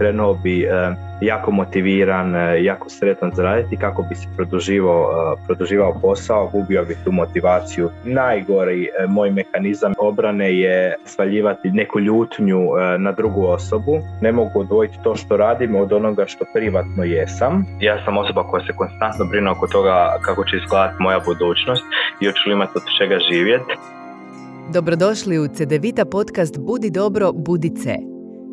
krenuo bi jako motiviran, jako sretan za raditi kako bi se produživao, produživao posao, gubio bi tu motivaciju. Najgori moj mehanizam obrane je svaljivati neku ljutnju na drugu osobu. Ne mogu odvojiti to što radim od onoga što privatno jesam. Ja sam osoba koja se konstantno brine oko toga kako će izgledati moja budućnost i hoću li imati od čega živjeti. Dobrodošli u CDVita podcast Budi dobro, budi C.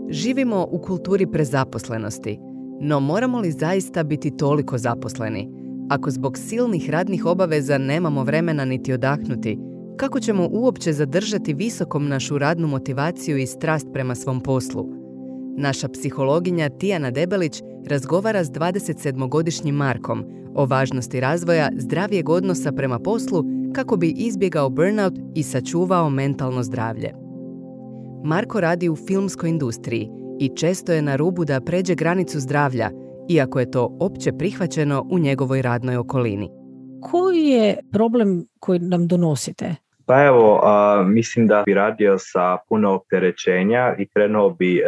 Živimo u kulturi prezaposlenosti, no moramo li zaista biti toliko zaposleni? Ako zbog silnih radnih obaveza nemamo vremena niti odahnuti, kako ćemo uopće zadržati visokom našu radnu motivaciju i strast prema svom poslu? Naša psihologinja Tijana Debelić razgovara s 27-godišnjim Markom o važnosti razvoja zdravijeg odnosa prema poslu kako bi izbjegao burnout i sačuvao mentalno zdravlje. Marko radi u filmskoj industriji i često je na rubu da pređe granicu zdravlja, iako je to opće prihvaćeno u njegovoj radnoj okolini. Koji je problem koji nam donosite? Pa evo, mislim da bi radio sa puno opterećenja i krenuo bi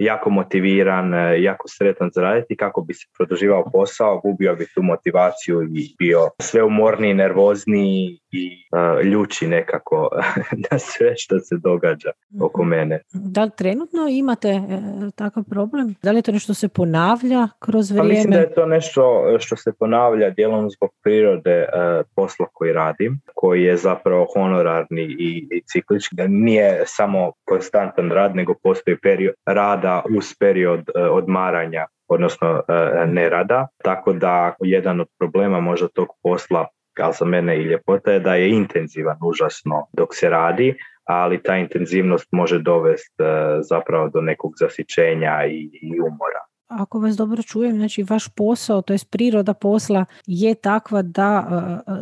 jako motiviran, e, jako sretan za raditi kako bi se produživao posao, gubio bi tu motivaciju i bio sve umorniji, nervozniji i uh, ljuči nekako na sve što se događa oko mhm. mene. Da li trenutno imate e, takav problem? Da li je to nešto se ponavlja kroz vrijeme? Pa mislim da je to nešto što se ponavlja dijelom zbog prirode posla koji radim, koji je zapravo honorarni i, i ciklički. Nije samo konstantan rad, nego postoji period rada uz period e, odmaranja odnosno e, nerada. Tako da jedan od problema možda tog posla kao za mene i ljepota je da je intenzivan užasno dok se radi, ali ta intenzivnost može dovesti e, zapravo do nekog zasićenja i, i umora. Ako vas dobro čujem, znači vaš posao, to je priroda posla je takva da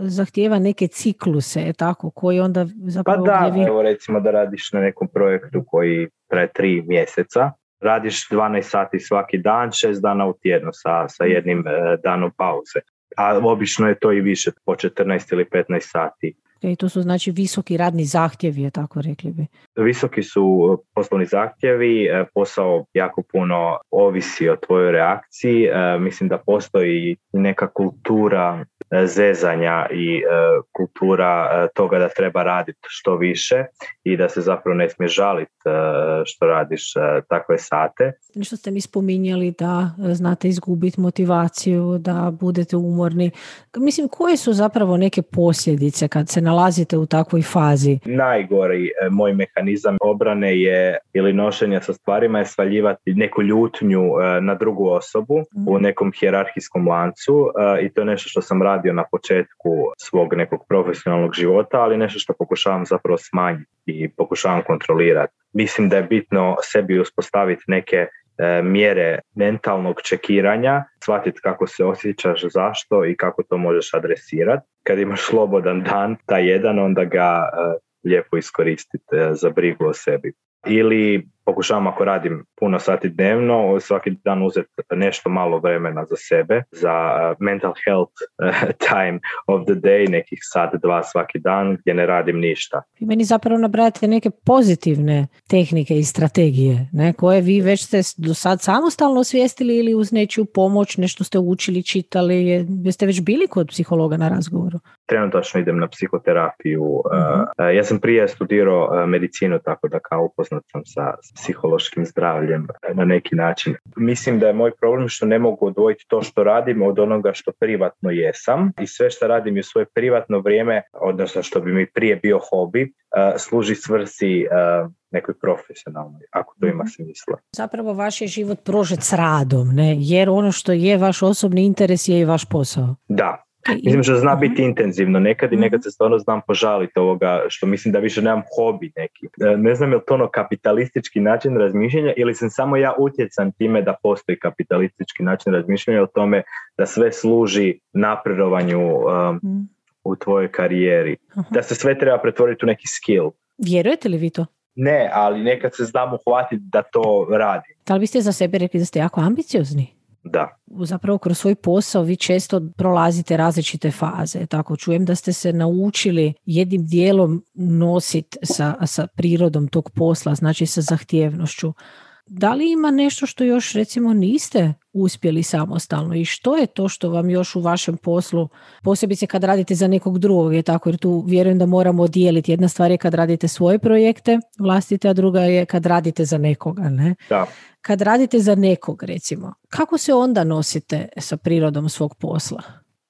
zahtijeva neke cikluse, tako, koji onda zapravo... Pa da, evo recimo da radiš na nekom projektu koji traje tri mjeseca, radiš 12 sati svaki dan, 6 dana u tjednu sa, sa jednim e, danom pauze. A obično je to i više, po 14 ili 15 sati. I to su znači visoki radni zahtjevi, je tako rekli bi? Visoki su poslovni zahtjevi, e, posao jako puno ovisi o tvojoj reakciji. E, mislim da postoji neka kultura E, zezanja i e, kultura e, toga da treba raditi što više i da se zapravo ne smije žaliti što radiš takve sate. Što ste mi spominjali da znate izgubiti motivaciju, da budete umorni. Mislim, koje su zapravo neke posljedice kad se nalazite u takvoj fazi? Najgori moj mehanizam obrane je ili nošenja sa stvarima je svaljivati neku ljutnju na drugu osobu u mhm. nekom hjerarhijskom lancu i to je nešto što sam radio radio na početku svog nekog profesionalnog života, ali nešto što pokušavam zapravo smanjiti i pokušavam kontrolirati. Mislim da je bitno sebi uspostaviti neke e, mjere mentalnog čekiranja, shvatiti kako se osjećaš, zašto i kako to možeš adresirati. Kad imaš slobodan dan, taj jedan, onda ga e, lijepo iskoristiti e, za brigu o sebi. Ili pokušavam ako radim puno sati dnevno, svaki dan uzeti nešto malo vremena za sebe, za uh, mental health uh, time of the day, nekih sat, dva svaki dan gdje ne radim ništa. I meni zapravo nabrajate neke pozitivne tehnike i strategije, ne, koje vi već ste do sad samostalno osvijestili ili uz nečiju pomoć, nešto ste učili, čitali, jeste već bili kod psihologa na razgovoru? Trenutačno idem na psihoterapiju. Uh, ja sam prije studirao medicinu, tako da kao upoznat sam sa psihološkim zdravljem na neki način. Mislim da je moj problem što ne mogu odvojiti to što radim od onoga što privatno jesam i sve što radim u svoje privatno vrijeme, odnosno što bi mi prije bio hobi, uh, služi svrsi uh, nekoj profesionalnoj, ako to ima mhm. smisla. Zapravo vaš je život prožet s radom, ne? jer ono što je vaš osobni interes je i vaš posao. Da, Mislim što zna biti mhm. intenzivno nekad i mhm. nekad se stvarno znam požaliti ovoga što mislim da više nemam hobi neki. E, ne znam je li to ono kapitalistički način razmišljanja ili sam samo ja utjecan time da postoji kapitalistički način razmišljanja o tome da sve služi napredovanju um, mhm. u tvojoj karijeri. Da se sve treba pretvoriti u neki skill. Vjerujete li vi to? Ne, ali nekad se znam uhvatiti da to radi. Da li biste za sebe rekli da ste jako ambiciozni? Da. Zapravo kroz svoj posao vi često prolazite različite faze. Tako čujem da ste se naučili jednim dijelom nositi sa, sa prirodom tog posla, znači sa zahtjevnošću. Da li ima nešto što još recimo niste uspjeli samostalno i što je to što vam još u vašem poslu, posebice kad radite za nekog drugog, je tako, jer tu vjerujem da moramo odijeliti. Jedna stvar je kad radite svoje projekte vlastite, a druga je kad radite za nekoga, ne? Da. Kad radite za nekog, recimo, kako se onda nosite sa prirodom svog posla?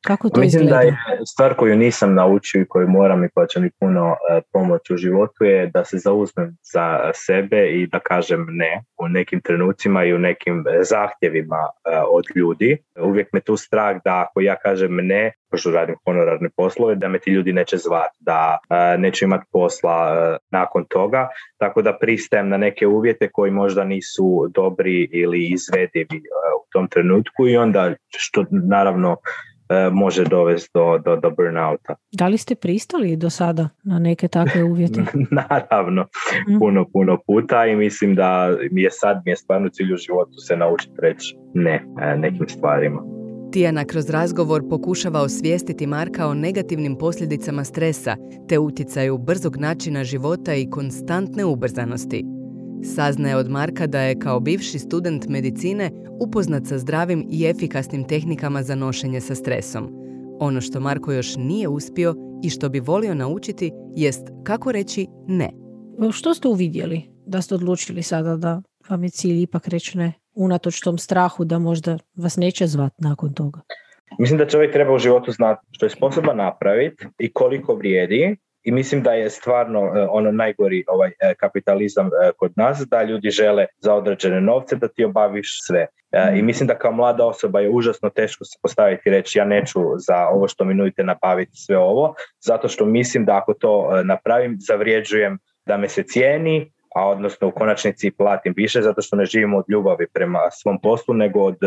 Kako to Mislim izgleda? da je stvar koju nisam naučio i koju moram i koja će mi puno e, pomoći u životu je da se zauzmem za sebe i da kažem ne u nekim trenucima i u nekim e, zahtjevima e, od ljudi. Uvijek me tu strah da ako ja kažem ne, pošto radim honorarne poslove, da me ti ljudi neće zvati, da neće imati posla nakon toga, tako da pristajem na neke uvjete koji možda nisu dobri ili izvedivi u tom trenutku i onda što naravno može dovesti do, do, do burnouta. Da li ste pristali do sada na neke takve uvjete? Naravno, Mhm. puno, puno puta i mislim da mi je sad mi je stvarno cilj u životu se naučiti reći ne e, nekim stvarima. Tijana kroz razgovor pokušava osvijestiti Marka o negativnim posljedicama stresa te utjecaju brzog načina života i konstantne ubrzanosti. Saznaje od Marka da je kao bivši student medicine upoznat sa zdravim i efikasnim tehnikama za nošenje sa stresom. Ono što Marko još nije uspio i što bi volio naučiti jest kako reći ne. Što ste uvidjeli da ste odlučili sada da vam je cilj ipak reći ne? Unatoč tom strahu da možda vas neće zvat nakon toga. Mislim da čovjek treba u životu znati što je sposoban napraviti i koliko vrijedi i mislim da je stvarno e, ono najgori ovaj e, kapitalizam e, kod nas da ljudi žele za određene novce da ti obaviš sve. I mislim da kao mlada osoba je užasno teško se postaviti i reći ja neću za ovo što mi nudite nabaviti sve ovo, zato što mislim da ako to napravim zavrijeđujem da me se cijeni, a odnosno u konačnici platim više zato što ne živimo od ljubavi prema svom poslu nego od,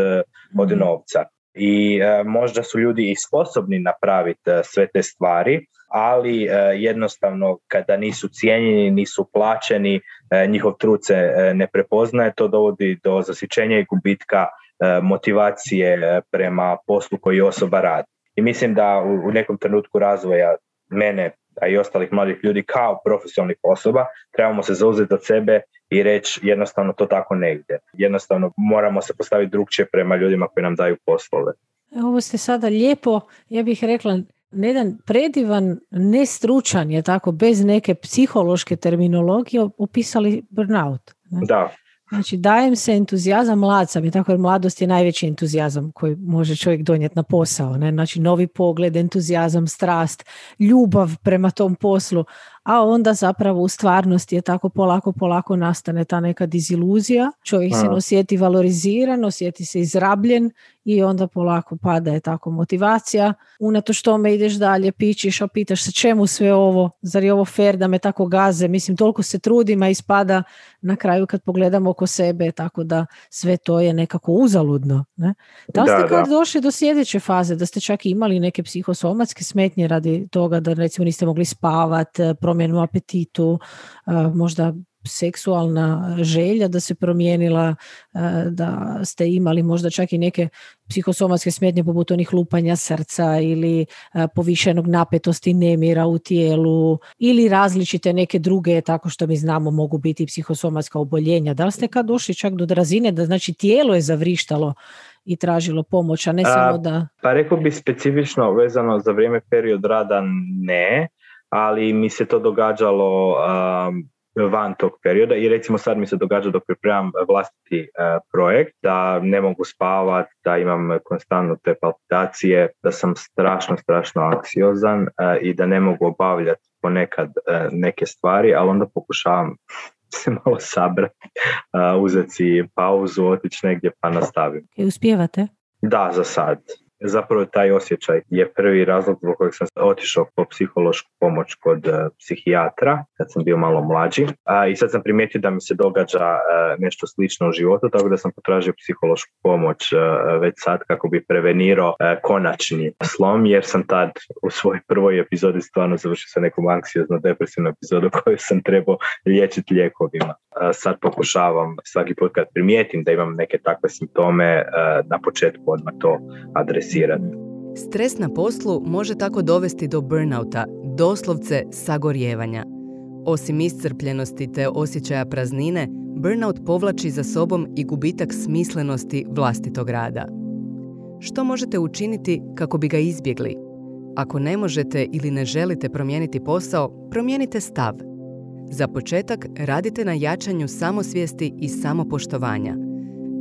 od novca. I e, možda su ljudi i sposobni napraviti e, sve te stvari, ali e, jednostavno kada nisu cijenjeni, nisu plaćeni, njihov trud se ne prepoznaje, to dovodi do zasićenja i gubitka motivacije prema poslu koji osoba radi. I mislim da u nekom trenutku razvoja mene, a i ostalih mladih ljudi kao profesionalnih osoba, trebamo se zauzeti od sebe i reći jednostavno to tako ne ide. Jednostavno moramo se postaviti drugčije prema ljudima koji nam daju poslove. Ovo ste sada lijepo, ja bih rekla, na jedan predivan, nestručan je tako, bez neke psihološke terminologije opisali burnout. ne? Da, Znači, dajem se entuzijazam, mlad sam je tako, jer mladost je najveći entuzijazam koji može čovjek donijeti na posao. Ne? Znači, novi pogled, entuzijazam, strast, ljubav prema tom poslu, a onda zapravo u stvarnosti je tako polako, polako nastane ta neka diziluzija. Čovjek se osjeti valoriziran, osjeti se izrabljen i onda polako pada je tako motivacija. Unatoč tome ideš dalje, pičiš, a pitaš se čemu sve ovo, zar je ovo fair da me tako gaze, mislim toliko se trudim, a ispada na kraju kad pogledam oko sebe, tako da sve to je nekako uzaludno. Ne? Da li ste Da, kad da. došli do sljedeće faze, da ste čak imali neke psihosomatske smetnje radi toga da recimo niste mogli spavat, promjenu u apetitu, a, možda seksualna želja da se promijenila, a, da ste imali možda čak i neke psihosomatske smetnje poput onih lupanja srca ili a, povišenog napetosti nemira u tijelu ili različite neke druge, tako što mi znamo mogu biti psihosomatska oboljenja. Da li ste kad došli čak do razine da znači tijelo je zavrištalo i tražilo pomoć, a ne samo da... Pa rekao bi specifično vezano za vrijeme period rada ne, ali mi se to događalo um, van tog perioda i recimo sad mi se događa dok pripremam vlastiti uh, projekt da ne mogu spavat, da imam konstantno te palpitacije, da sam strašno, strašno anksiozan uh, i da ne mogu obavljati ponekad uh, neke stvari, ali onda pokušavam se malo sabrati, uzeti pauzu, otići negdje pa nastavim. I uspijevate? Da, za sad. Zapravo taj osjećaj je prvi razlog zbog kojeg sam otišao po psihološku pomoć kod e, psihijatra kad sam bio malo mlađi. I sad sam primijetio da mi se događa e, nešto slično u životu, tako da sam potražio psihološku pomoć e, već sad kako bi prevenirao konačni slom, jer sam tad u svojoj prvoj epizodi stvarno završio sa nekom anksiozno depresivnom epizodom koju sam trebao liječiti lijekovima. Sad pokušavam svaki put kad primijetim da imam neke takve simptome na početku odmah to adresirati. Stres na poslu može tako dovesti do burnouta, doslovce sagorjevanja. Osim iscrpljenosti te osjećaja praznine, burnout povlači za sobom i gubitak smislenosti vlastitog rada. Što možete učiniti kako bi ga izbjegli? Ako ne možete ili ne želite promijeniti posao, promijenite stav. Za početak radite na jačanju samosvijesti i samopoštovanja.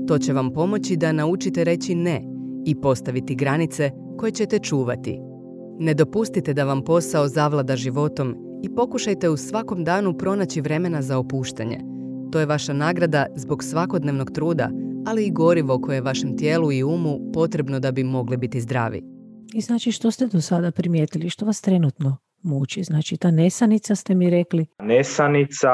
To će vam pomoći da naučite reći ne i postaviti granice koje ćete čuvati. Ne dopustite da vam posao zavlada životom i pokušajte u svakom danu pronaći vremena za opuštanje. To je vaša nagrada zbog svakodnevnog truda, ali i gorivo koje je vašem tijelu i umu potrebno da bi mogli biti zdravi. I znači što ste do sada primijetili, što vas trenutno muči? Znači ta nesanica ste mi rekli? Nesanica,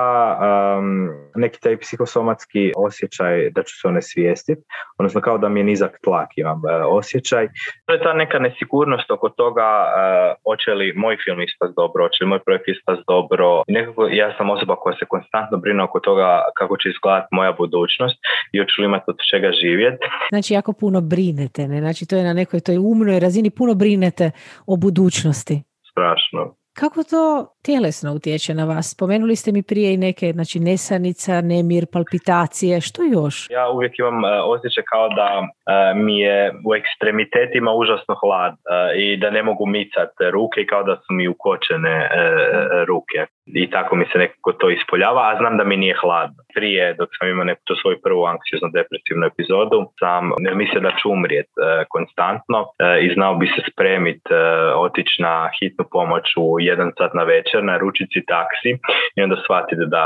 um, neki taj psihosomatski osjećaj da ću se onesvijestiti, odnosno kao da mi je nizak tlak imam uh, osjećaj. To je ta neka nesigurnost oko toga uh, hoće li moj film ispast dobro, hoće li moj projekt ispast dobro. Nekako ja sam osoba koja se konstantno brine oko toga kako će izgledati moja budućnost i hoću li imati od čega živjeti. Znači jako puno brinete, ne? Znači to je na nekoj toj umnoj razini, puno brinete o budućnosti strašno. Kako to tjelesno utječe na vas? Spomenuli ste mi prije i neke, znači nesanica, nemir, palpitacije, što još? Ja uvijek imam uh, osjećaj kao da e, mi je u ekstremitetima užasno hlad e, i da ne mogu micati ruke kao da su mi ukočene ruke. I tako mi se nekako to ispoljava, a znam da mi nije hladno. Prije, dok sam imao neku svoju prvu anksiozno depresivnu epizodu, sam mislio da ću umrijet konstantno i znao bi se spremit, otići na hitnu pomoć u jedan sat na večer na ručici taksi i onda shvatiti da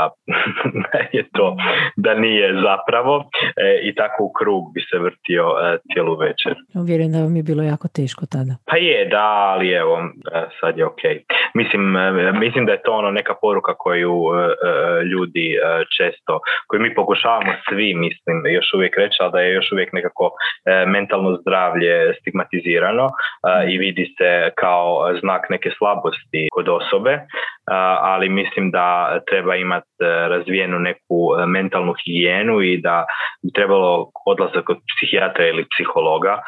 je to da nije zapravo e, i tako u krug bi se vrtio e, cijelu večer. Vjerujem da vam je bilo jako teško tada. Pa je, da, ali evo, e, sad je ok. Mislim, mislim da je to ono neka poruka koju ljudi često, koju mi pokušavamo svi, mislim, još uvijek reći, ali da je još uvijek nekako mentalno zdravlje stigmatizirano i vidi se kao znak neke slabosti kod osobe, ali mislim da treba imati e, razvijenu neku e, mentalnu higijenu i da bi trebalo odlazak kod psihijatra ili psihologa, e,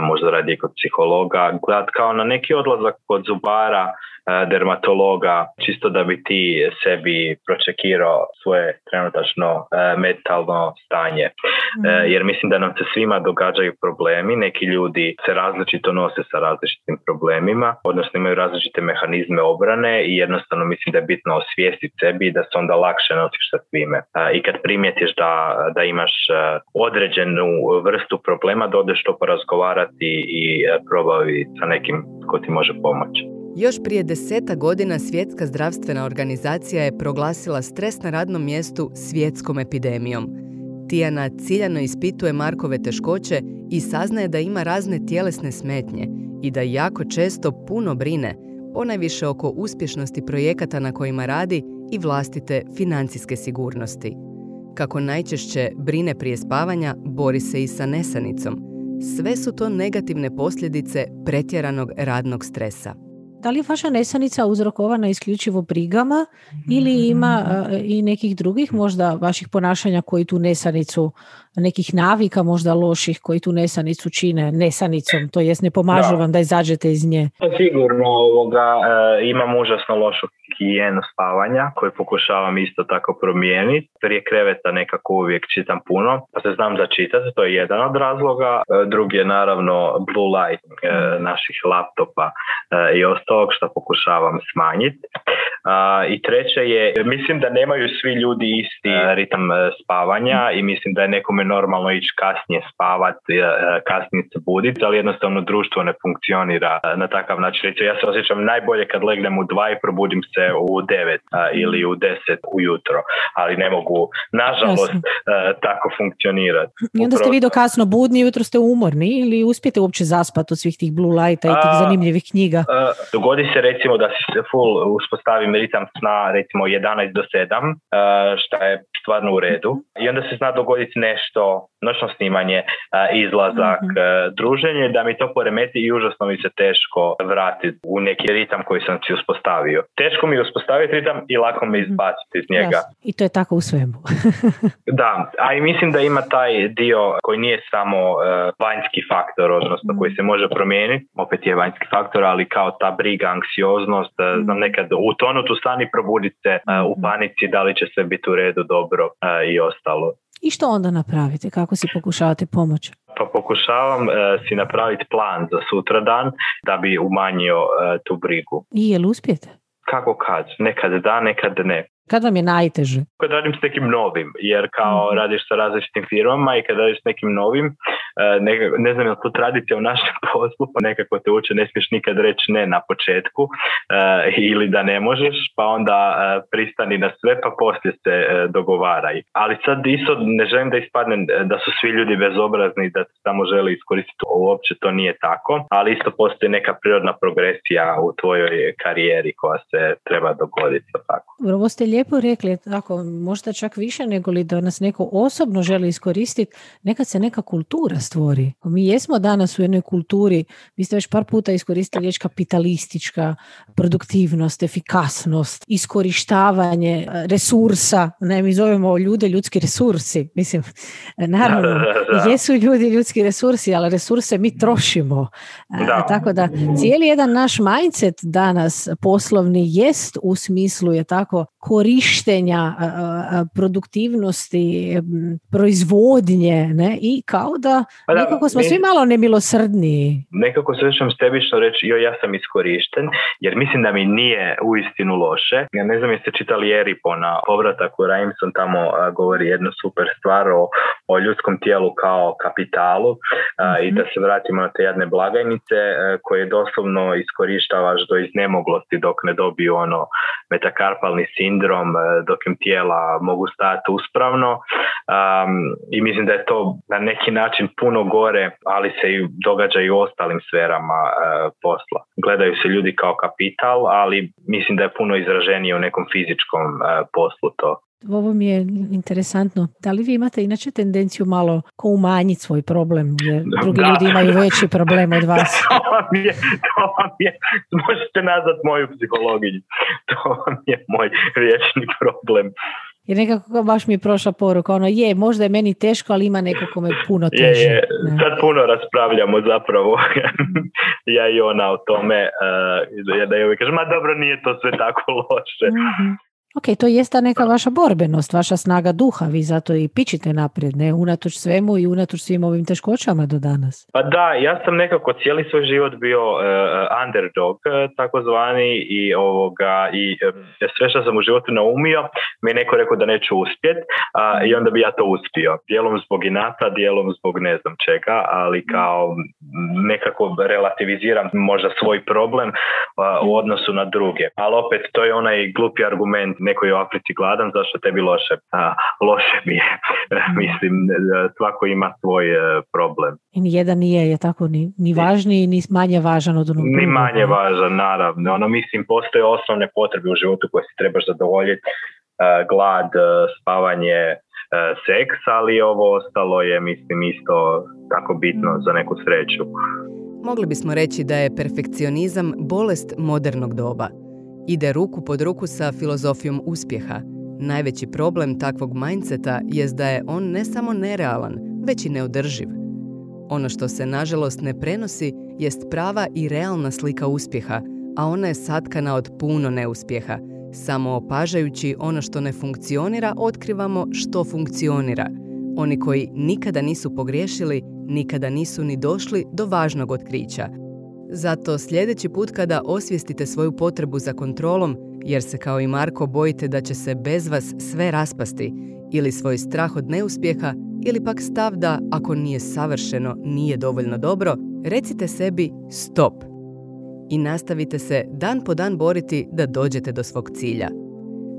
možda radi kod psihologa, gledati kao na neki odlazak kod zubara, E, dermatologa, čisto da bi ti sebi pročekirao svoje trenutačno e, mentalno stanje. E, mhm. Jer mislim da nam se svima događaju problemi, neki ljudi se različito nose sa različitim problemima, odnosno imaju različite mehanizme obrane i jednostavno mislim da je bitno osvijestiti sebi i da se onda lakše nosiš sa svime. I kad primijetiš da, da imaš određenu vrstu problema, da odeš to porazgovarati i probavi sa nekim ko ti može pomoći. Još prije deseta godina Svjetska zdravstvena organizacija je proglasila stres na radnom mjestu svjetskom epidemijom. Tijana ciljano ispituje Markove teškoće i saznaje da ima razne tjelesne smetnje i da jako često puno brine, ponajviše oko uspješnosti projekata na kojima radi i vlastite financijske sigurnosti. Kako najčešće brine prije spavanja, bori se i sa nesanicom. Sve su to negativne posljedice pretjeranog radnog stresa da li je vaša nesanica uzrokovana isključivo brigama ili ima mhm. i nekih drugih možda vaših ponašanja koji tu nesanicu nekih navika možda loših koji tu nesanicu čine nesanicom, to jest ne pomažu vam da izađete iz nje? Pa sigurno ovoga, e, imam užasno lošu higijenu spavanja koju pokušavam isto tako promijeniti. Prije kreveta nekako uvijek čitam puno, pa se znam začitati, to je jedan od razloga. E, drugi je naravno blue light e, naših laptopa i ostalog što pokušavam smanjiti. I treće je, mislim da nemaju svi ljudi isti ritam spavanja i mislim da je nekome normalno ići kasnije spavati, e, kasnije se buditi, ali jednostavno društvo ne funkcionira e, na takav način. Ja se osjećam najbolje kad legnem u dva i probudim se u devet ili u deset ujutro, ali ne mogu, nažalost, e, tako funkcionirati. I onda ste vi do kasno budni, jutro ste umorni ili uspijete uopće zaspati od svih tih blue lighta i tih zanimljivih knjiga? Dogodi se recimo da se full uspostavim ritam sna recimo 11 do 7, što je stvarno u redu. I onda se zna dogoditi nešto noćno snimanje, izlazak, mm druženje, da mi to poremeti i užasno mi se teško vratiti u neki ritam koji sam si uspostavio. Teško mi je uspostaviti ritam i lako me mhm. izbaciti iz njega. I to je tako u svemu. da, a i mislim da ima taj dio koji nije samo uh, vanjski faktor, odnosno mm. koji se može promijeniti, opet je vanjski faktor, ali kao ta briga, anksioznost, mm. znam nekad utonuti u stani, probuditi se uh, u panici, da li će sve biti u redu, dobro i ostalo. I što onda napravite? Kako si pokušavate pomoći? Pa pokušavam si napraviti plan za sutradan da bi umanjio tu brigu. I jel uspijete? Kako kad? Nekad da, nekad ne. Kad vam je najteže? Kad radim s nekim novim, jer kao mm radiš sa različitim firmama i kad radiš s nekim novim, e, ne, ne znam je li to tradicija u našem poslu, pa nekako te uče ne smiješ nikad reći ne na početku e, ili da ne možeš, pa onda e, pristani na sve, pa poslije se dogovaraj. Ali sad isto ne želim da ispadne da su svi ljudi bezobrazni, da se samo želi iskoristiti, uopće to nije tako, ali isto postoji neka prirodna progresija u tvojoj karijeri koja se treba dogoditi. Tako lijepo rekli, tako, možda čak više nego li da nas neko osobno želi iskoristiti, nekad se neka kultura stvori. Mi jesmo danas u jednoj kulturi, vi ste već par puta iskoristili riječ kapitalistička, produktivnost, efikasnost, iskorištavanje resursa, ne, mi zovemo ljude ljudski resursi, mislim, naravno, jesu ljudi ljudski resursi, ali resurse mi trošimo. Da. Tako da, cijeli jedan naš mindset danas poslovni jest u smislu je tako korištenja produktivnosti, proizvodnje ne? i kao da, pa nekako smo svi malo nemilosrdniji. Nekako se ćem sebično reći, jo ja sam iskorišten, jer mislim da mi nije uistinu loše. Ja ne znam jeste čitali Eripo na povratak u Raimson, tamo govori jednu super stvar o, o ljudskom tijelu kao kapitalu i mhm. da se vratimo na te jedne blagajnice koje doslovno iskorištavaš do iznemoglosti dok ne dobiju ono metakarpalni sindrom e, dok im tijela mogu stajati uspravno um, i mislim da je to na neki način puno gore, ali se i događa i u ostalim sferama uh, posla. Gledaju se ljudi kao kapital, ali mislim da je puno izraženije u nekom fizičkom uh, poslu to. Ovo mi je interesantno. Da li vi imate inače tendenciju malo ko umanjiti svoj problem, jer drugi ljudi imaju veći problem od vas? to vam je, to vam je, možete nazvat moju psihologiju. To vam je moj vječni problem. Jer nekako baš mi je prošla poruka, ono je, možda je meni teško, ali ima nekako me puno teže. Je, je. Sad puno raspravljamo zapravo, ja i ona o tome, uh, da je uvijek kažem, ma dobro, nije to sve tako loše. mm Ok, to jest ta neka vaša borbenost, vaša snaga duha, vi zato i pičite naprijed, ne, unatoč svemu i unatoč svim ovim teškoćama do danas. Pa da, ja sam nekako cijeli svoj život bio uh, underdog, e, takozvani, i ovoga, i uh, sve što sam u životu naumio, mi je neko rekao da neću uspjet, uh, i onda bi ja to uspio. Dijelom zbog inata, dijelom zbog ne znam čega, ali kao nekako relativiziram možda svoj problem u odnosu na druge. Ali opet, to je onaj glupi argument neko je u Africi gladan, zašto tebi loše? A, loše mi je. Mislim, svako ima svoj e, problem. I nijedan nije je tako ni, ni važniji, ni manje važan od onog Ni manje važan, naravno. Ono, mislim, postoje osnovne potrebe u životu koje si trebaš zadovoljiti. E, glad, e, spavanje, seks, ali ovo ostalo je, mislim, isto tako bitno za neku sreću. Mogli bismo reći da je perfekcionizam bolest modernog doba – ide ruku pod ruku sa filozofijom uspjeha. Najveći problem takvog mindseta jest da je on ne samo nerealan, već i neodrživ. Ono što se nažalost ne prenosi jest prava i realna slika uspjeha, a ona je satkana od puno neuspjeha. Samo opažajući ono što ne funkcionira, otkrivamo što funkcionira. Oni koji nikada nisu pogriješili, nikada nisu ni došli do važnog otkrića – zato sljedeći put kada osvijestite svoju potrebu za kontrolom, jer se kao i Marko bojite da će se bez vas sve raspasti, ili svoj strah od neuspjeha, ili pak stav da ako nije savršeno, nije dovoljno dobro, recite sebi stop. I nastavite se dan po dan boriti da dođete do svog cilja.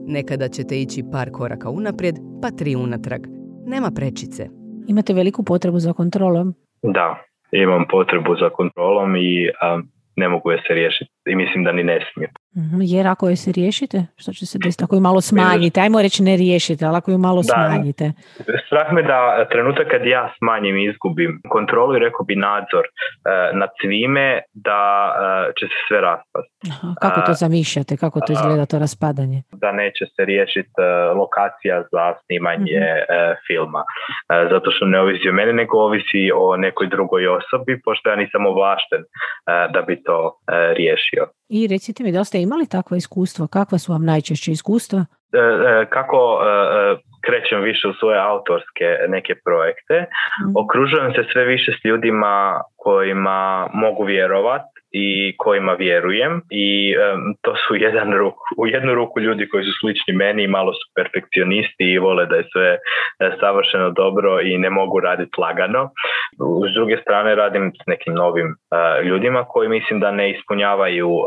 Nekada ćete ići par koraka unaprijed, pa tri unatrag. Nema prečice. Imate veliku potrebu za kontrolom? Da, imam potrebu za kontrolom i ne mogu je se riješiti. I mislim da ni ne smiju. Mhm, jer ako je se riješite, što će se desiti? Ako ju malo smanjite, ajmo reći ne riješite, ali ako ju malo smanjite. Strah me da trenutak kad ja smanjim i izgubim kontrolu i rekao bi nadzor uh, nad svime, da uh, će se sve raspasti. Kako to zamišljate? Kako to izgleda to raspadanje? Da neće se riješiti lokacija za snimanje mhm. filma. Zato što ne ovisi o mene, nego ovisi o nekoj drugoj osobi, pošto ja nisam ovlašten da bi to riješio. I recite mi da ste imali takva iskustva? Kakva su vam najčešće iskustva? E, e, kako e, krećem više u svoje autorske neke projekte, mm. okružujem se sve više s ljudima kojima mogu vjerovati i kojima vjerujem i to su jedan ruk, u jednu ruku ljudi koji su slični meni i malo su perfekcionisti i vole da je sve e, savršeno dobro i ne mogu raditi lagano. S druge strane radim s nekim novim e, ljudima koji mislim da ne ispunjavaju e,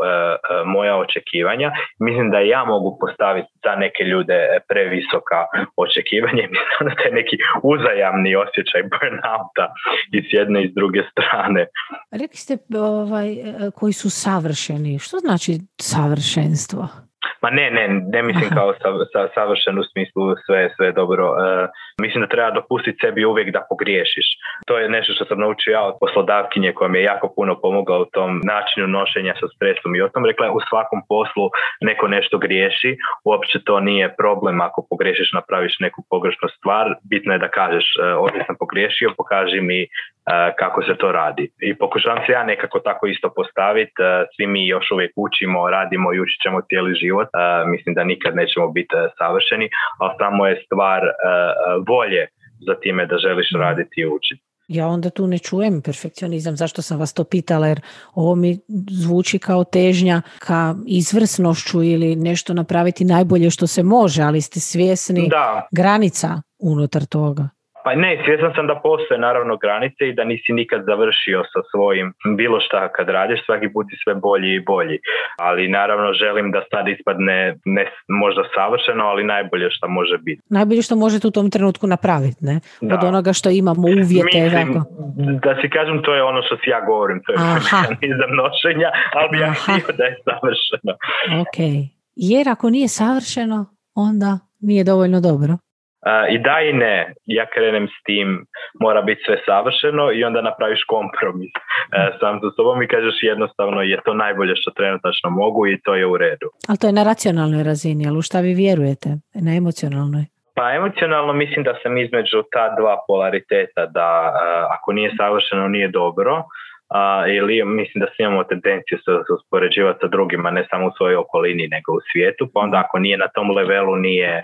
moja očekivanja. Mislim da ja mogu postaviti za neke ljude previsoka očekivanja mislim da je neki uzajamni osjećaj burnouta i s jedne i s druge strane. Rekli ste ovaj, koji su savršeni. Što znači savršenstvo? Ma ne, ne, ne mislim kao sa, sa, savršen u smislu sve, sve dobro. E, mislim da treba dopustiti sebi uvijek da pogriješiš. To je nešto što sam naučio ja od poslodavkinje koja mi je jako puno pomogla u tom načinu nošenja sa stresom i o tom rekla u svakom poslu neko nešto griješi, uopće to nije problem ako pogriješiš, napraviš neku pogrešnu stvar, bitno je da kažeš e, ovdje sam pogriješio, pokaži mi E, kako se to radi. I pokušavam se ja nekako tako isto postaviti. E, svi mi još uvijek učimo, radimo i učit ćemo cijeli život. E, mislim da nikad nećemo biti savršeni, ali samo je stvar volje za time da želiš mhm. raditi i učiti. Ja onda tu ne čujem perfekcionizam, zašto sam vas to pitala, jer ovo mi zvuči kao težnja ka izvrsnošću ili nešto napraviti najbolje što se može, ali ste svjesni da. granica unutar toga. Pa ne, svjestan sam da postoje naravno granice i da nisi nikad završio sa svojim bilo šta kad radiš, svaki put i sve bolji i bolji. Ali naravno želim da sad ispadne ne možda savršeno, ali najbolje što može biti. Najbolje što možete u tom trenutku napraviti, ne? Od onoga što imamo uvjete. Mislim, da si kažem, to je ono što si ja govorim, to je mehanizam nošenja, ali bi ja htio da je savršeno. Ok. Jer ako nije savršeno, onda nije dovoljno dobro. I da i ne, ja krenem s tim, mora biti sve savršeno i onda napraviš kompromis e, sam sa sobom i kažeš jednostavno je to najbolje što trenutačno mogu i to je u redu. Ali to je na racionalnoj razini, ali u šta vi vjerujete? Na emocionalnoj? Pa emocionalno mislim da sam između ta dva polariteta da e, ako nije savršeno nije dobro, uh, ili mislim da svi imamo tendenciju se uspoređivati sa drugima, ne samo u svojoj okolini nego u svijetu, pa onda ako nije na tom levelu nije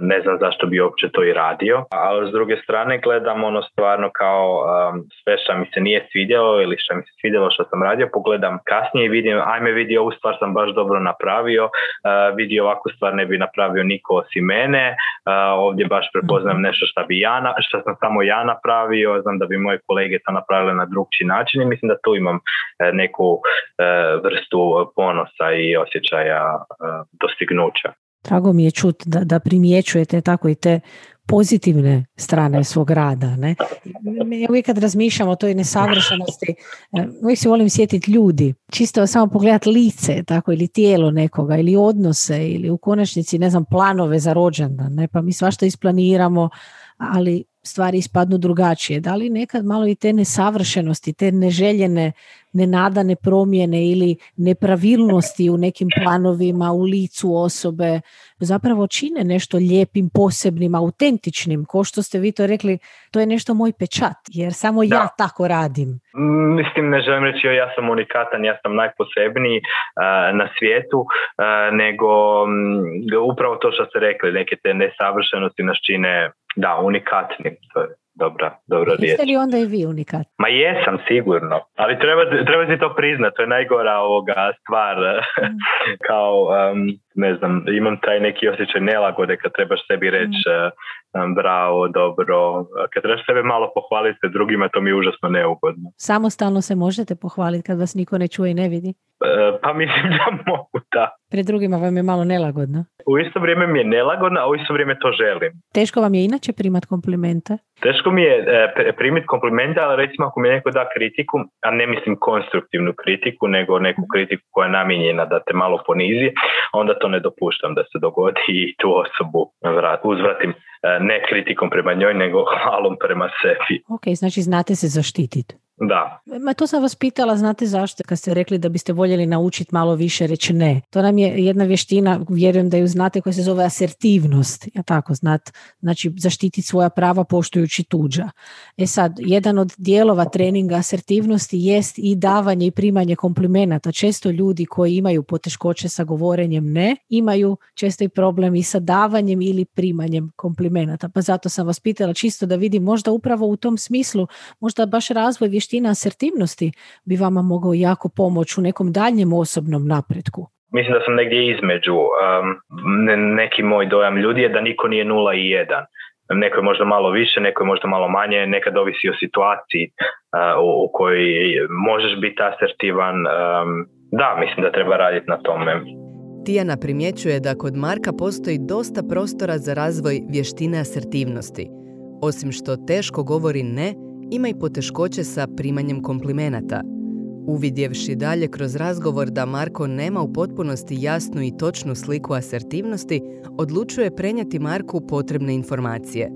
ne znam zašto bi uopće to i radio. Ali s druge strane gledam ono stvarno kao um, sve što mi se nije svidjelo ili što mi se svidjelo što sam radio, pogledam kasnije i vidim, ajme vidi ovu stvar sam baš dobro napravio, uh, vidi ovakvu stvar ne bi napravio niko osim mene, uh, ovdje baš prepoznam mhm. nešto što, bi ja, što sam samo ja napravio, znam da bi moje kolege to napravile na drugčiji način i mislim da tu imam uh, neku uh, vrstu ponosa i osjećaja dostignuća. Drago mi je čut da, da primjećujete tako i te pozitivne strane svog rada. Ne? Ja uvijek kad razmišljam o toj nesavršenosti, e, uvijek se volim sjetiti ljudi. Čisto samo pogledati lice tako, ili tijelo nekoga ili odnose ili u konačnici ne znam planove za rođendan. Ne? Pa mi svašta isplaniramo, ali stvari ispadnu drugačije. Da li nekad malo i te nesavršenosti, te neželjene, nenadane promjene ili nepravilnosti u nekim planovima, u licu osobe, zapravo čine nešto lijepim, posebnim, autentičnim, ko što ste vi to rekli, to je nešto moj pečat, jer samo ja tako radim. Mislim, ne želim reći ja sam unikatan, ja sam najposebniji uh, na svijetu, uh, nego um, upravo to što ste rekli, neke te nesavršenosti nas čine da, unikatni, to je dobra, dobra riječ. Jeste li onda i vi unikat? Ma jesam, sigurno. Ali treba, treba si to priznat, to je najgora ovoga stvar. Mm. Kao, ne znam, imam taj neki osjećaj nelagode kad trebaš sebi reći mm. bravo, dobro. Kad trebaš sebe malo pohvaliti drugima, to mi je užasno neugodno. Samostalno se možete pohvaliti kad vas niko ne čuje i ne vidi? E, pa mislim da mogu, da. Pred drugima vam je malo nelagodno. U isto vrijeme mi je nelagodno, a u isto vrijeme to želim. Teško vam je inače primat komplimente? Teško mi je e, primiti komplimente, ali recimo ako mi neko da kritiku, a ne mislim konstruktivnu kritiku, nego neku kritiku koja je namijenjena da te malo ponizi, onda to ne dopuštam da se dogodi i tu osobu uzvratim e, ne kritikom prema njoj, nego hvalom prema sebi. Ok, znači znate se zaštititi. Da. Ma to sam vas pitala, znate zašto, kad ste rekli da biste voljeli naučiti malo više reći ne. To nam je jedna vještina, vjerujem da ju znate, koja se zove asertivnost. Ja tako znat, znači zaštititi svoja prava poštujući tuđa. E sad, jedan od dijelova treninga asertivnosti jest i davanje i primanje komplimenata. Često ljudi koji imaju poteškoće sa govorenjem ne, imaju često i problem i sa davanjem ili primanjem komplimenata. Pa zato sam vas pitala čisto da vidim možda upravo u tom smislu, možda baš razvoj vještina vještina asertivnosti bi vama mogao jako pomoći u nekom daljnjem osobnom napretku? Mislim da sam negdje između. Um, neki moj dojam ljudi je da niko nije nula i jedan. Neko je možda malo više, neko je možda malo manje, nekad ovisi o situaciji uh, u kojoj možeš biti asertivan. Um, da, mislim da treba raditi na tome. Tijana primjećuje da kod Marka postoji dosta prostora za razvoj vještine asertivnosti. Osim što teško govori ne, ima i poteškoće sa primanjem komplimenata. Uvidjevši dalje kroz razgovor da Marko nema u potpunosti jasnu i točnu sliku asertivnosti, odlučuje prenijeti Marku potrebne informacije.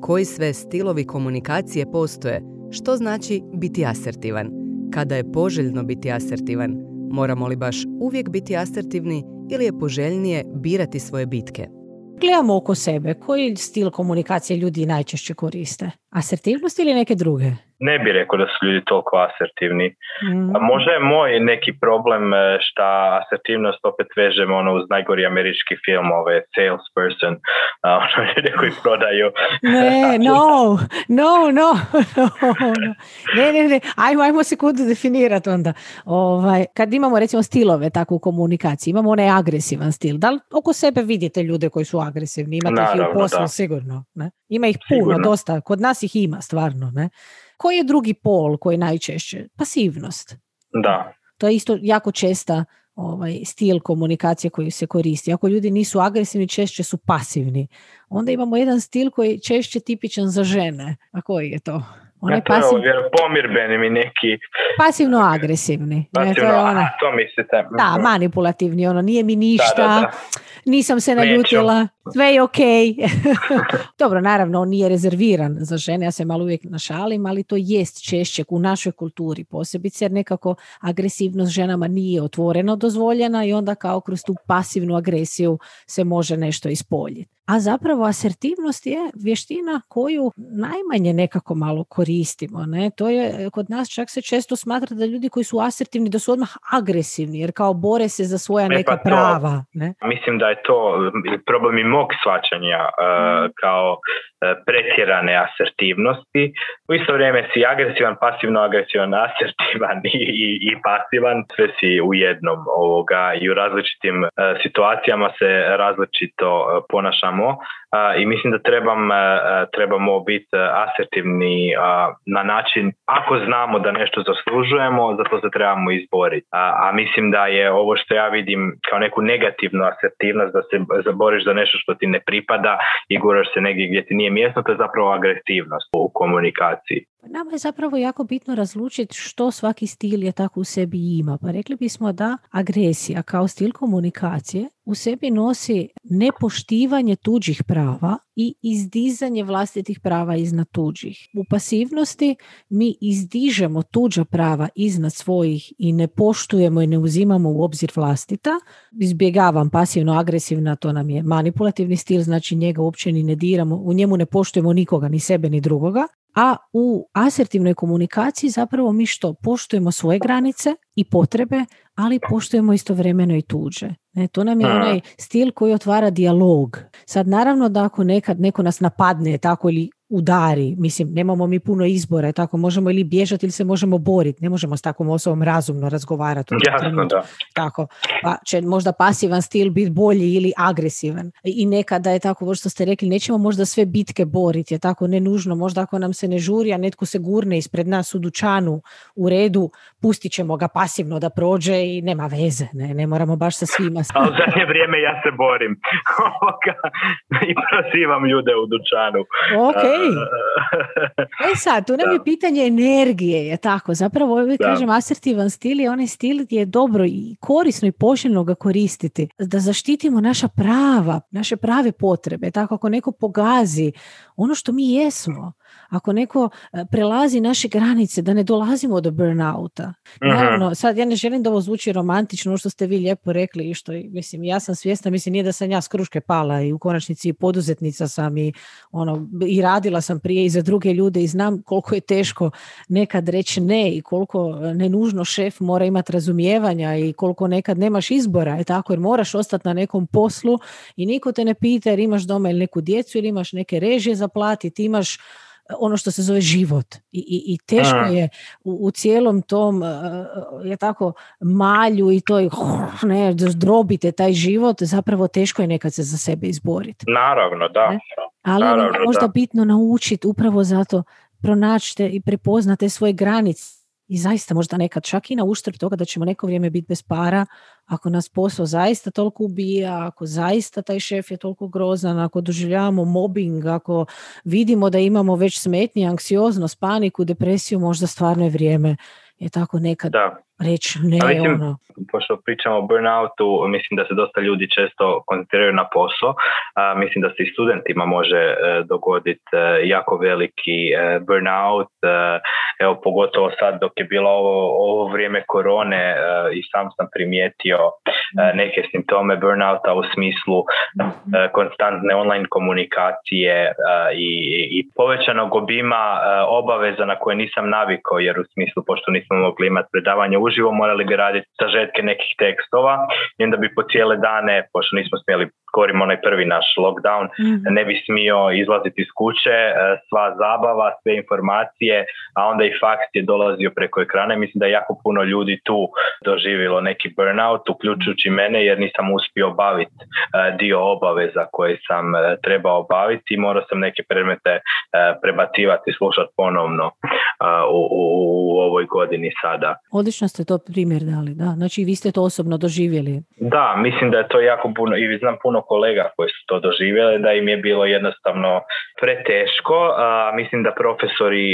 Koji sve stilovi komunikacije postoje, što znači biti asertivan, kada je poželjno biti asertivan, moramo li baš uvijek biti asertivni ili je poželjnije birati svoje bitke. Gledamo oko sebe, koji stil komunikacije ljudi najčešće koriste? Asertivnost ili neke druge? Ne bi rekao da su ljudi toliko asertivni. Mm. A možda je moj neki problem e, što asertivnost opet vežemo ono uz najgori američki film, ove salesperson, ono ljudi koji prodaju. Ne, no, no, no, no, Ne, ne, ne, ajmo, ajmo sekundu definirati onda. Ovaj, kad imamo recimo stilove takvu u komunikaciji, imamo onaj agresivan stil. Da li oko sebe vidite ljude koji su agresivni? Imate ih i u poslu sigurno. Ne? Ima ih puno, dosta. Kod nas ih ima stvarno. Ne? Koji je drugi pol koji je najčešće? Pasivnost. Da. To je isto jako česta ovaj, stil komunikacije koji se koristi. Ako ljudi nisu agresivni, češće su pasivni. Onda imamo jedan stil koji je češće tipičan za žene. A koji je to? Onaj pasiv... pomirbeni mi neki... Pasivno agresivni. Pasivno, to, ona... to mislite. Da, mhm. manipulativni, ono, nije mi ništa, nisam se naljutila, sve je ok. Dobro, naravno, on nije rezerviran za žene, ja se malo uvijek našalim, ali to jest češće u našoj kulturi posebice, jer nekako agresivnost ženama nije otvoreno dozvoljena i onda kao kroz tu pasivnu agresiju se može nešto ispoljiti. A zapravo asertivnost je vještina koju najmanje nekako malo koristimo. Ne? To je kod nas čak se često smatra da ljudi koji su asertivni da su odmah agresivni jer kao bore se za svoja neka pa prava. Ne? Mislim da je to problem i mog svačanja uh, kao E, pretjerane asertivnosti. U isto vrijeme si agresivan, pasivno agresivan, asertivan i, i, i pasivan. Sve si u jednom ovoga i u različitim uh, situacijama se različito uh, nå, i mislim da trebam, trebamo biti asertivni na način ako znamo da nešto zaslužujemo, za to se trebamo izboriti. A, mislim da je ovo što ja vidim kao neku negativnu asertivnost da se zaboriš za nešto što ti ne pripada i guraš se negdje gdje ti nije mjesto, to je zapravo agresivnost u komunikaciji. Nama je zapravo jako bitno razlučiti što svaki stil je tako u sebi ima. Pa rekli bismo da agresija kao stil komunikacije u sebi nosi nepoštivanje tuđih prava i izdizanje vlastitih prava iznad tuđih. U pasivnosti mi izdižemo tuđa prava iznad svojih i ne poštujemo i ne uzimamo u obzir vlastita. Izbjegavam pasivno agresivna, to nam je manipulativni stil, znači njega uopće ni ne diramo, u njemu ne poštujemo nikoga, ni sebe, ni drugoga. A u asertivnoj komunikaciji zapravo mi što poštujemo svoje granice i potrebe, ali poštujemo istovremeno i tuđe. Ne, to nam je onaj stil koji otvara dijalog. Sad naravno da ako nekad neko nas napadne tako ili udari, mislim, nemamo mi puno izbora, tako možemo ili bježati ili se možemo boriti, ne možemo s takvom osobom razumno razgovarati. Jasno, da. Tako, pa će možda pasivan stil biti bolji ili agresivan. I nekada je tako, što ste rekli, nećemo možda sve bitke boriti, je tako, ne nužno, možda ako nam se ne žuri, a netko se gurne ispred nas u dućanu u redu, pustit ćemo ga pasivno da prođe i nema veze, ne, ne moramo baš sa svima. A u zadnje vrijeme ja se borim i prozivam ljude u dućanu. Ok, E sad, tu nam je pitanje energije, je tako. Zapravo, uvijek kažem, asertivan stil je onaj stil gdje je dobro i korisno i poželjno ga koristiti. Da zaštitimo naša prava, naše prave potrebe. Tako, ako neko pogazi ono što mi jesmo, ako neko e, prelazi naše granice, da ne dolazimo do burnouta. Naravno, sad ja ne želim da ovo zvuči romantično, ono što ste vi lijepo rekli i što, mislim, ja sam svjesna, mislim, nije da sam ja s kruške pala i u konačnici poduzetnica sam i ono, i radila sam prije i za druge ljude i znam koliko je teško nekad reći ne i koliko e, nenužno šef mora imati razumijevanja i koliko nekad nemaš izbora, je tako, jer moraš ostati na nekom poslu i niko te ne pita jer imaš doma ili neku djecu ili imaš neke režije za platiti, imaš ono što se zove život. I, i, i teško je u, u cijelom tom je tako malju i toj ne, drobite taj život zapravo teško je nekad se za sebe izboriti. Naravno da. Ne? ali naravno, je možda bitno naučiti upravo zato pronaćite i prepoznate svoje granice i zaista možda nekad čak i na uštrb toga da ćemo neko vrijeme biti bez para, ako nas posao zaista toliko ubija, ako zaista taj šef je toliko grozan, ako doživljavamo mobbing, ako vidimo da imamo već smetnje, anksioznost, paniku, depresiju, možda stvarno je vrijeme je tako nekad da. Reći ne. mislim, ono. Pošto pričamo o burnoutu, mislim da se dosta ljudi često koncentriraju na posao. A, mislim da se i studentima može e, dogoditi e, jako veliki e, burnout. E, evo, pogotovo sad dok je bilo ovo, ovo vrijeme korone i sam sam primijetio mhm. neke simptome burnouta u smislu mhm. konstantne online komunikacije i, i povećanog obima obaveza na koje nisam navikao jer u smislu pošto nisam smo mogli imati predavanje uživo, morali bi raditi sažetke nekih tekstova i onda bi po cijele dane, pošto nismo smjeli govorimo onaj prvi naš lockdown, mhm. ne bi smio izlaziti iz kuće, e, sva zabava, sve informacije, a onda i fakt je dolazio preko ekrana. Mislim da je jako puno ljudi tu doživjelo neki burnout, uključujući mene jer nisam uspio obaviti e, dio obaveza koje sam e, trebao obaviti i morao sam neke predmete prebacivati i slušati ponovno u, u, u ovoj godini sada. Odlično ste to primjer dali, da. Znači vi ste to osobno doživjeli. Da, mislim da je to jako puno i znam puno kolega koji su to doživjeli da im je bilo jednostavno preteško. A, mislim da profesori,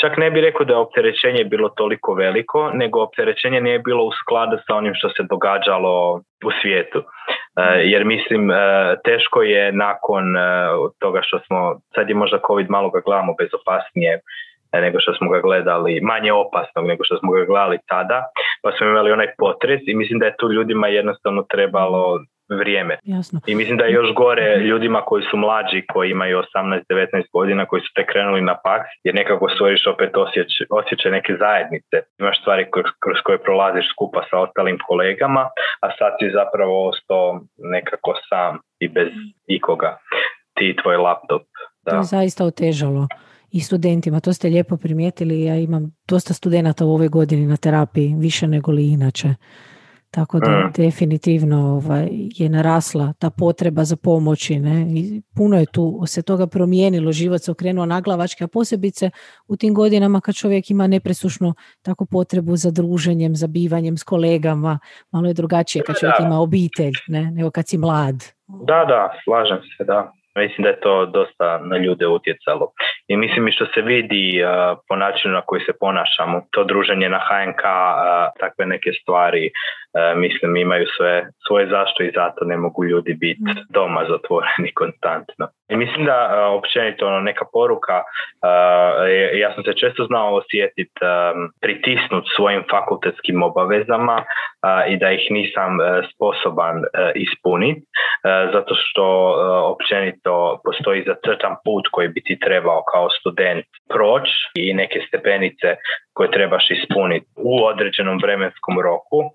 čak ne bi rekao da je opterećenje bilo toliko veliko, nego opterećenje nije bilo u skladu sa onim što se događalo u svijetu. Jer mislim, teško je nakon toga što smo, sad je možda COVID malo ga gledamo bezopasnije, nego što smo ga gledali, manje opasnog nego što smo ga gledali tada, pa smo imali onaj potres i mislim da je tu ljudima jednostavno trebalo vrijeme. Jasno. I mislim da je još gore ljudima koji su mlađi, koji imaju 18-19 godina, koji su te krenuli na paks, jer nekako stvoriš opet osjećaj, osjećaj neke zajednice. Imaš stvari kroz koje prolaziš skupa sa ostalim kolegama, a sad si zapravo ostao nekako sam i bez ikoga. Ti i tvoj laptop. Da. To je zaista otežalo i studentima. To ste lijepo primijetili. Ja imam dosta studenata u ovoj godini na terapiji, više nego li inače. Tako da mm. definitivno ovaj, je narasla ta potreba za pomoći. Ne? I puno je tu se toga promijenilo, život se okrenuo naglavački, a posebice u tim godinama kad čovjek ima nepresušnu tako potrebu za druženjem, za bivanjem s kolegama, malo je drugačije kad čovjek ima obitelj, ne? nego kad si mlad. Da, da, slažem se, da. Mislim da je to dosta na ljude utjecalo. I mislim i što se vidi po načinu na koji se ponašamo, to druženje na HNK, takve neke stvari, mislim imaju sve svoje zašto i zato ne mogu ljudi biti mm. doma zatvoreni konstantno. I mislim da općenito ono, neka poruka, ja sam se često znao osjetiti pritisnut svojim fakultetskim obavezama i da ih nisam sposoban ispuniti, zato što općenito postoji zacrtan put koji bi ti trebao kao student proći i neke stepenice koje trebaš ispuniti u određenom vremenskom roku e,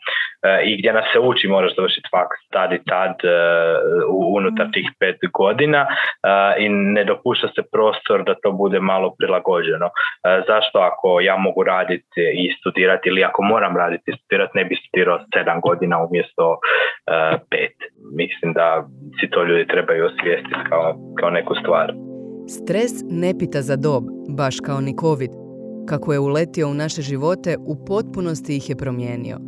i gdje nas se uči moraš završiti faks tad i tad e, unutar tih pet godina e, i ne dopušta se prostor da to bude malo prilagođeno. Zašto ako ja mogu raditi i studirati ili ako moram raditi i studirati ne bi studirao sedam godina umjesto pet. Mislim da si to ljudi trebaju osvijestiti kao, kao neku stvar. Stres ne pita za dob, baš kao ni COVID. Kako je uletio u naše živote, u potpunosti ih je promijenio.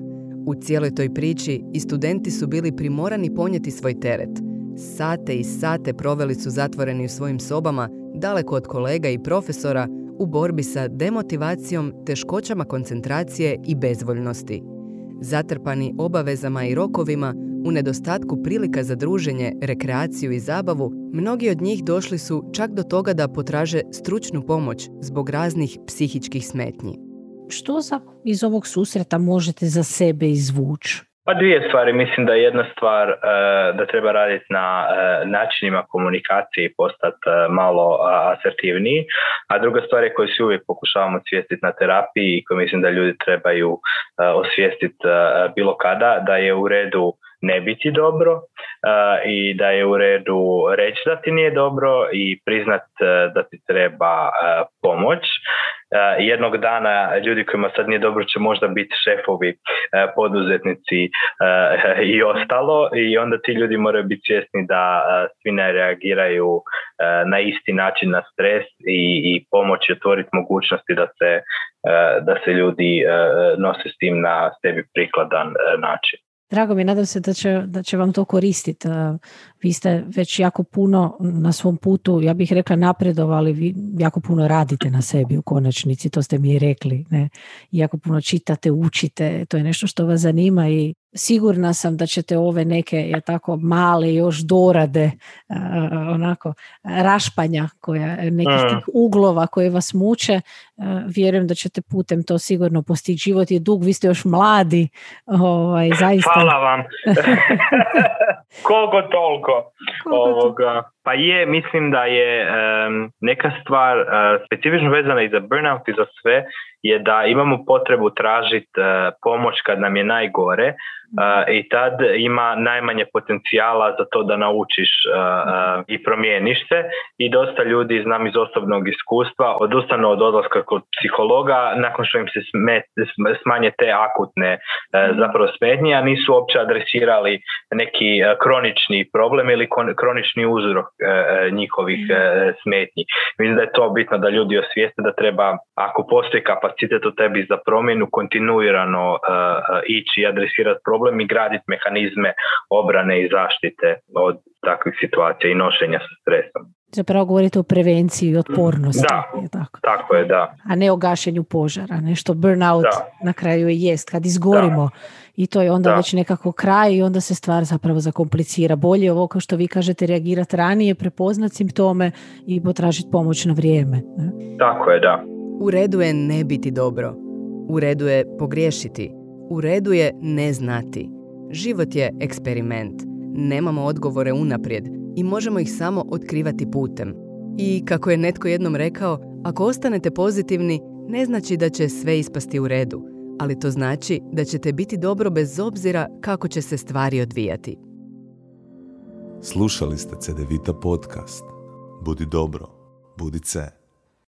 U cijeloj toj priči i studenti su bili primorani ponijeti svoj teret. Sate i sate proveli su zatvoreni u svojim sobama, daleko od kolega i profesora, u borbi sa demotivacijom, teškoćama koncentracije i bezvoljnosti. Zatrpani obavezama i rokovima, u nedostatku prilika za druženje, rekreaciju i zabavu, mnogi od njih došli su čak do toga da potraže stručnu pomoć zbog raznih psihičkih smetnji. Što za iz ovog susreta možete za sebe izvući? Pa dvije stvari. Mislim da je jedna stvar e, da treba raditi na e, načinima komunikacije i postati e, malo asertivniji, a druga stvar je koju si uvijek pokušavamo osvijestiti na terapiji i koju mislim da ljudi trebaju osvijestiti bilo kada, da je u redu ne biti dobro i da je u redu reći da ti nije dobro i priznat da ti treba pomoć. Jednog dana ljudi kojima sad nije dobro će možda biti šefovi, poduzetnici i ostalo i onda ti ljudi moraju biti svjesni da svi ne reagiraju na isti način na stres i, i pomoći otvoriti mogućnosti da se, da se ljudi nose s tim na sebi prikladan način. Drago mi, nadam se da će, da će vam to koristiti. Vi ste već jako puno na svom putu, ja bih rekla napredovali, vi jako puno radite na sebi u konačnici, to ste mi i rekli. Ne? Jako puno čitate, učite, to je nešto što vas zanima i sigurna sam da ćete ove neke je tako male još dorade onako rašpanja koja, nekih tih uglova koje vas muče vjerujem da ćete putem to sigurno postići život je dug, vi ste još mladi ovaj, zaista. Hvala vam koliko toliko ovoga. Pa je, mislim da je neka stvar uh, specifično vezana i za burnout i za sve je da imamo potrebu tražiti uh, pomoć kad nam je najgore i tad ima najmanje potencijala za to da naučiš i promijeniš se. I dosta ljudi znam iz osobnog iskustva odustanu od odlaska kod psihologa nakon što im se smanje te akutne mhm. zapravo smetnje a nisu uopće adresirali neki kronični problem ili kronični uzrok njihovih mhm. smetnji. Mislim da je to bitno da ljudi osvijeste da treba ako postoji kapacitet u tebi za promjenu kontinuirano ići i adresirati problem i graditi mehanizme obrane i zaštite od takvih situacija i nošenja sa stresom. Zapravo govorite o prevenciji i otpornosti. Da, je tako. tako je, da. A ne o gašenju požara, nešto burnout na kraju je jest, kad izgorimo i to je onda već nekako kraj i onda se stvar zapravo zakomplicira. Bolje ovo kao što vi kažete reagirati ranije, prepoznati simptome i potražiti pomoć na vrijeme. Tako je, da. U redu je ne biti dobro. U redu je pogriješiti. U redu je ne znati. Život je eksperiment. Nemamo odgovore unaprijed i možemo ih samo otkrivati putem. I kako je netko jednom rekao, ako ostanete pozitivni, ne znači da će sve ispasti u redu, ali to znači da ćete biti dobro bez obzira kako će se stvari odvijati. Slušali ste CDVita podcast. Budi dobro, budi.